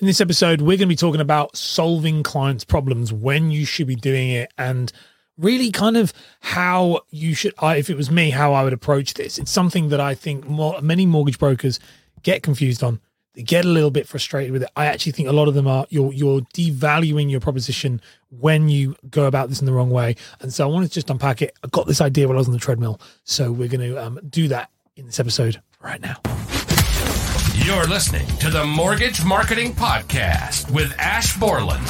In this episode, we're going to be talking about solving clients' problems, when you should be doing it, and really kind of how you should, I, if it was me, how I would approach this. It's something that I think more, many mortgage brokers get confused on. They get a little bit frustrated with it. I actually think a lot of them are you're you're devaluing your proposition when you go about this in the wrong way. And so I wanted to just unpack it. I got this idea while I was on the treadmill, so we're going to um, do that in this episode right now. You're listening to the Mortgage Marketing Podcast with Ash Borland,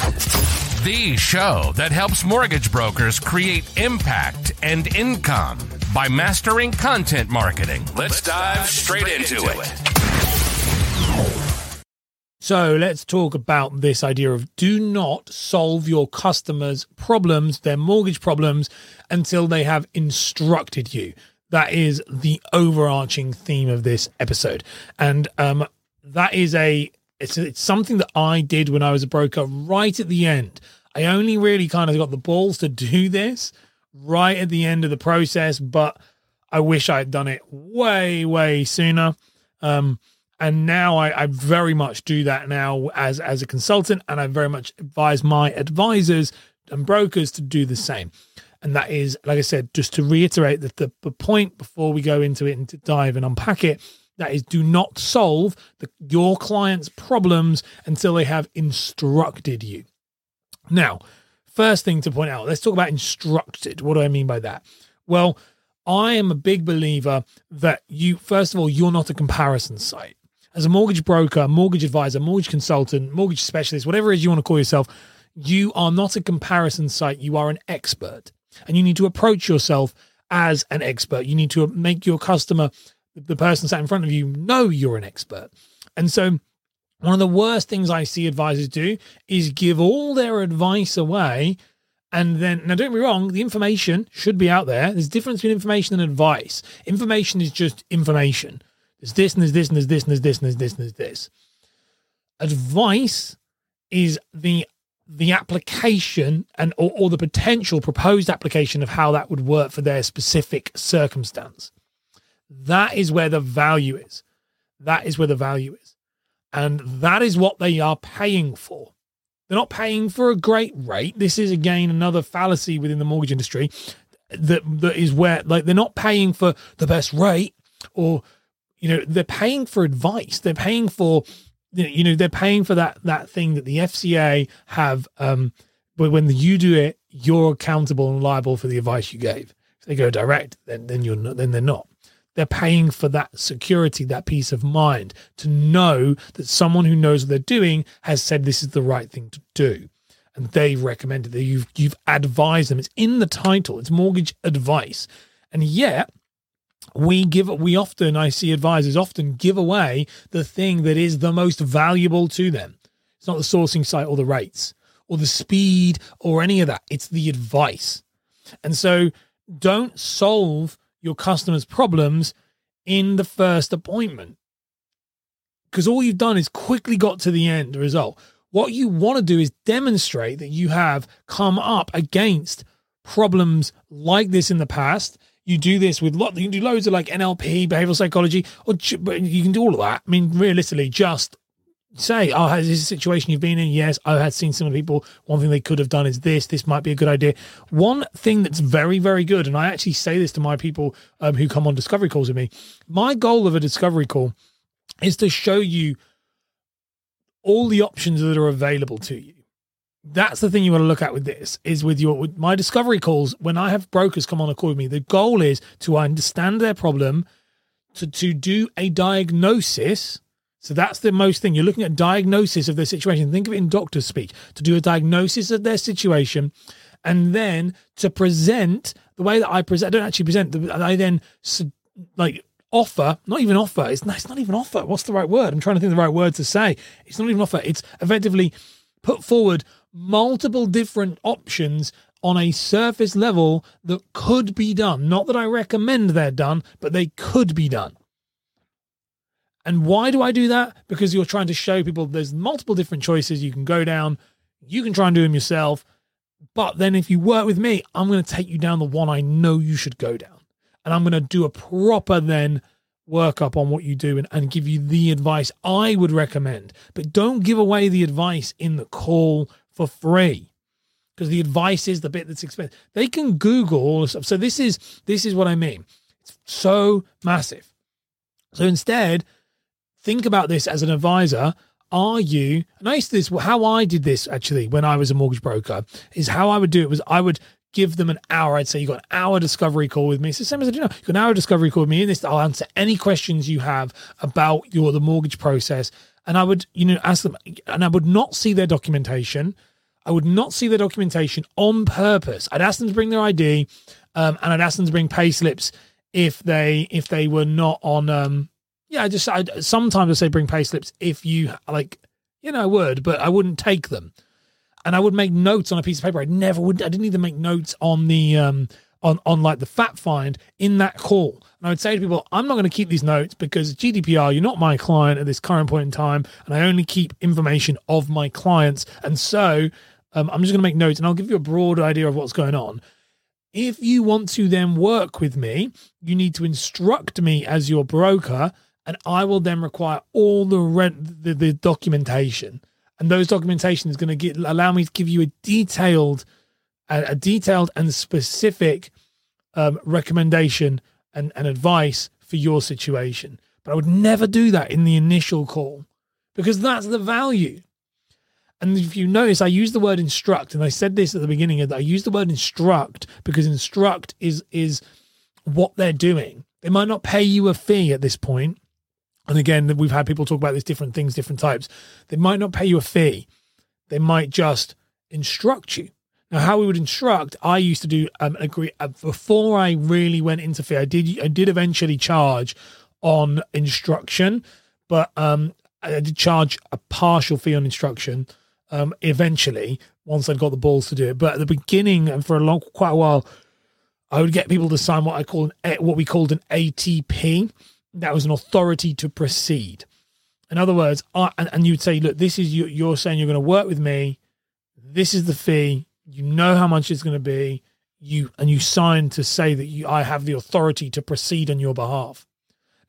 the show that helps mortgage brokers create impact and income by mastering content marketing. Let's dive straight into it. So let's talk about this idea of do not solve your customers' problems, their mortgage problems, until they have instructed you. That is the overarching theme of this episode. And um, that is a it's, it's something that I did when I was a broker right at the end. I only really kind of got the balls to do this right at the end of the process, but I wish I had done it way, way sooner. Um, and now I, I very much do that now as as a consultant, and I very much advise my advisors and brokers to do the same. And that is, like I said, just to reiterate that the, the point before we go into it and to dive and unpack it, that is, do not solve the, your client's problems until they have instructed you. Now, first thing to point out, let's talk about instructed. What do I mean by that? Well, I am a big believer that you, first of all, you're not a comparison site. As a mortgage broker, mortgage advisor, mortgage consultant, mortgage specialist, whatever it is you want to call yourself, you are not a comparison site. You are an expert. And you need to approach yourself as an expert. You need to make your customer, the person sat in front of you, know you're an expert. And so, one of the worst things I see advisors do is give all their advice away. And then, now don't get me wrong, the information should be out there. There's a difference between information and advice. Information is just information. There's this and there's this and there's this and there's this and there's this and there's this. Advice is the the application and or, or the potential proposed application of how that would work for their specific circumstance. That is where the value is. That is where the value is. And that is what they are paying for. They're not paying for a great rate. This is again another fallacy within the mortgage industry that that is where like they're not paying for the best rate or you know they're paying for advice. They're paying for you know they're paying for that that thing that the FCA have um but when you do it you're accountable and liable for the advice you gave. If they go direct then then you're not then they're not. They're paying for that security that peace of mind to know that someone who knows what they're doing has said this is the right thing to do. And they've recommended that you've you've advised them. It's in the title. It's mortgage advice. And yet we give we often i see advisors often give away the thing that is the most valuable to them. It's not the sourcing site or the rates or the speed or any of that. It's the advice. And so don't solve your customers problems in the first appointment because all you've done is quickly got to the end result. What you want to do is demonstrate that you have come up against problems like this in the past you do this with lot. You can do loads of like NLP, behavioral psychology, or you can do all of that. I mean, realistically, just say, "Oh, is this a situation you've been in?" Yes, I had seen some people. One thing they could have done is this. This might be a good idea. One thing that's very, very good, and I actually say this to my people um, who come on discovery calls with me. My goal of a discovery call is to show you all the options that are available to you that's the thing you want to look at with this is with your with my discovery calls when i have brokers come on a call with me the goal is to understand their problem to to do a diagnosis. So that's the most thing you're looking at diagnosis of their situation. Think of it in doctor's speak to do a diagnosis of their situation and then to present the way that i present I don't actually present i then like offer not even offer it's not, it's not even offer what's the right word? I'm trying to think the right word to say. It's not even offer it's effectively put forward multiple different options on a surface level that could be done. Not that I recommend they're done, but they could be done. And why do I do that? Because you're trying to show people there's multiple different choices you can go down. You can try and do them yourself. But then if you work with me, I'm going to take you down the one I know you should go down. And I'm going to do a proper then workup on what you do and, and give you the advice I would recommend. But don't give away the advice in the call for free because the advice is the bit that's expensive. They can Google all this stuff. So this is this is what I mean. It's so massive. So instead, think about this as an advisor. Are you, and I used to this, how I did this actually when I was a mortgage broker is how I would do it was I would give them an hour. I'd say you got an hour discovery call with me. It's the same as I do now. You got an hour discovery call with me. In this, I'll answer any questions you have about your the mortgage process. And I would, you know, ask them, and I would not see their documentation. I would not see their documentation on purpose. I'd ask them to bring their ID, um, and I'd ask them to bring pay slips if they if they were not on. Um, yeah, I just I sometimes I say bring pay slips if you like, you know, I would, but I wouldn't take them and I would make notes on a piece of paper. I never would. I didn't even make notes on the um on on like the fact find in that call. And I would say to people, I'm not going to keep these notes because GDPR. You're not my client at this current point in time, and I only keep information of my clients. And so um, I'm just going to make notes, and I'll give you a broad idea of what's going on. If you want to then work with me, you need to instruct me as your broker, and I will then require all the rent the, the documentation and those documentation is going to allow me to give you a detailed a, a detailed and specific um, recommendation and, and advice for your situation. But i would never do that in the initial call because that's the value. And if you notice i use the word instruct and i said this at the beginning that i use the word instruct because instruct is is what they're doing. They might not pay you a fee at this point and again, we've had people talk about these different things, different types. They might not pay you a fee. They might just instruct you. Now, how we would instruct, I used to do um, agree uh, before I really went into fee. I did, I did eventually charge on instruction, but um, I did charge a partial fee on instruction. Um, eventually, once I'd got the balls to do it, but at the beginning and for a long, quite a while, I would get people to sign what I call an, what we called an ATP, that was an authority to proceed. In other words, I, and, and you'd say, look, this is you, you're saying you're going to work with me. This is the fee. You know how much it's going to be. You and you sign to say that you, I have the authority to proceed on your behalf.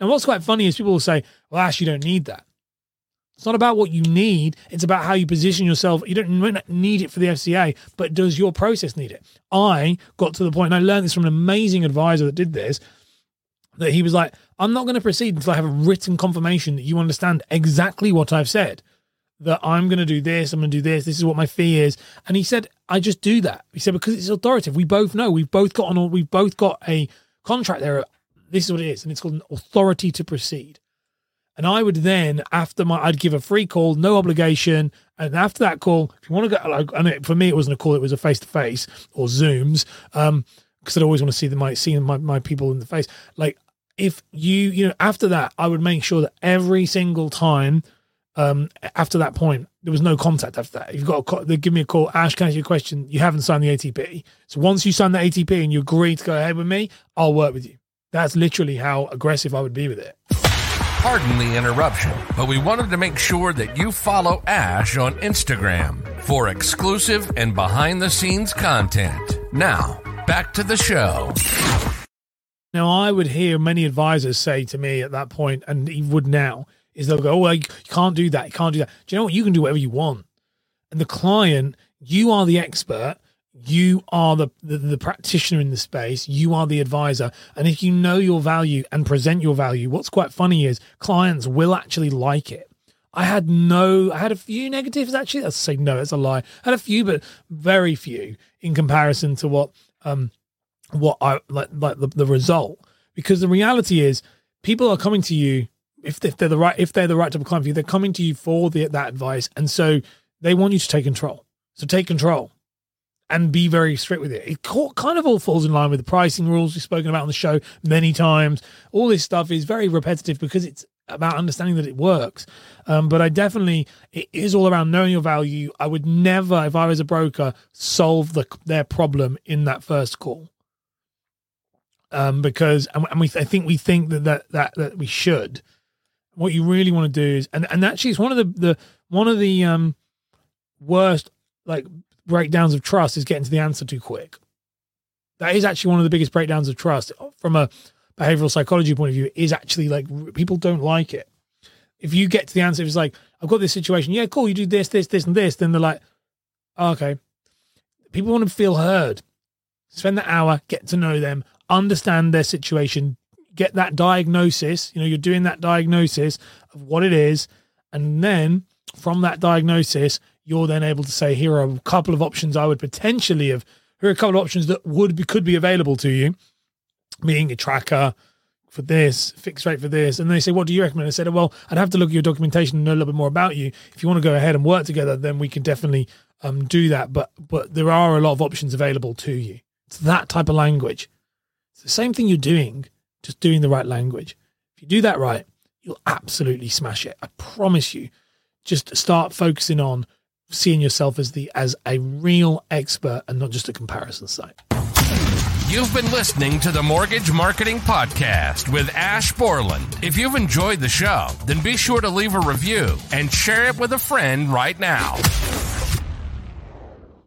And what's quite funny is people will say, well, Ash, you don't need that. It's not about what you need. It's about how you position yourself. You don't need it for the FCA, but does your process need it? I got to the point, and I learned this from an amazing advisor that did this, that he was like, I'm not going to proceed until I have a written confirmation that you understand exactly what I've said. That I'm going to do this, I'm going to do this, this is what my fee is. And he said, I just do that. He said, because it's authoritative. We both know, we've both got on, we've both got a contract there. This is what it is. And it's called an authority to proceed. And I would then, after my, I'd give a free call, no obligation. And after that call, if you want to go, like, and it, for me, it wasn't a call, it was a face to face or Zooms. Um, because I'd always want to see them, my, see my, my people in the face. Like if you you know after that i would make sure that every single time um after that point there was no contact after that. You've got a call, they give me a call. Ash can i ask you a question? You haven't signed the atp so once you sign the atp and you agree to go ahead with me i'll work with you. That's literally how aggressive i would be with it. Pardon the interruption, but we wanted to make sure that you follow Ash on Instagram for exclusive and behind the scenes content. Now, back to the show. Now, I would hear many advisors say to me at that point, and he would now, is they'll go, Oh, well, you can't do that. You can't do that. Do you know what? You can do whatever you want. And the client, you are the expert. You are the, the, the practitioner in the space. You are the advisor. And if you know your value and present your value, what's quite funny is clients will actually like it. I had no, I had a few negatives actually. Let's say no, it's a lie. I had a few, but very few in comparison to what um, what I like like the, the result because the reality is people are coming to you if, they're the right if they're the right type of client for you they're coming to you for the, that advice and so they want you to take control so take control and be very strict with it. It kind of all falls in line with the pricing rules we've spoken about on the show many times. All this stuff is very repetitive because it's about understanding that it works. Um, but I definitely, it is all around knowing your value. I would never, if I was a broker, solve the, their problem in that first call um, because and, and we I think we think that, that that that we should. What you really want to do is and and actually it's one of the the one of the um worst like breakdowns of trust is getting to the answer too quick. That is actually one of the biggest breakdowns of trust from a behavioral psychology point of view is actually like people don't like it. If you get to the answer, it's like, I've got this situation, yeah, cool, you do this, this, this, and this, then they're like, oh, okay. People want to feel heard. Spend the hour, get to know them, understand their situation, get that diagnosis. You know, you're doing that diagnosis of what it is. And then from that diagnosis, you're then able to say, here are a couple of options I would potentially have, here are a couple of options that would be, could be available to you, being a tracker for this, fixed rate for this. And they say, what do you recommend? I said, well, I'd have to look at your documentation and know a little bit more about you. If you want to go ahead and work together, then we can definitely um, do that. But but there are a lot of options available to you. It's that type of language. The same thing you're doing, just doing the right language. If you do that right, you'll absolutely smash it. I promise you. Just start focusing on seeing yourself as the as a real expert and not just a comparison site. You've been listening to the Mortgage Marketing Podcast with Ash Borland. If you've enjoyed the show, then be sure to leave a review and share it with a friend right now.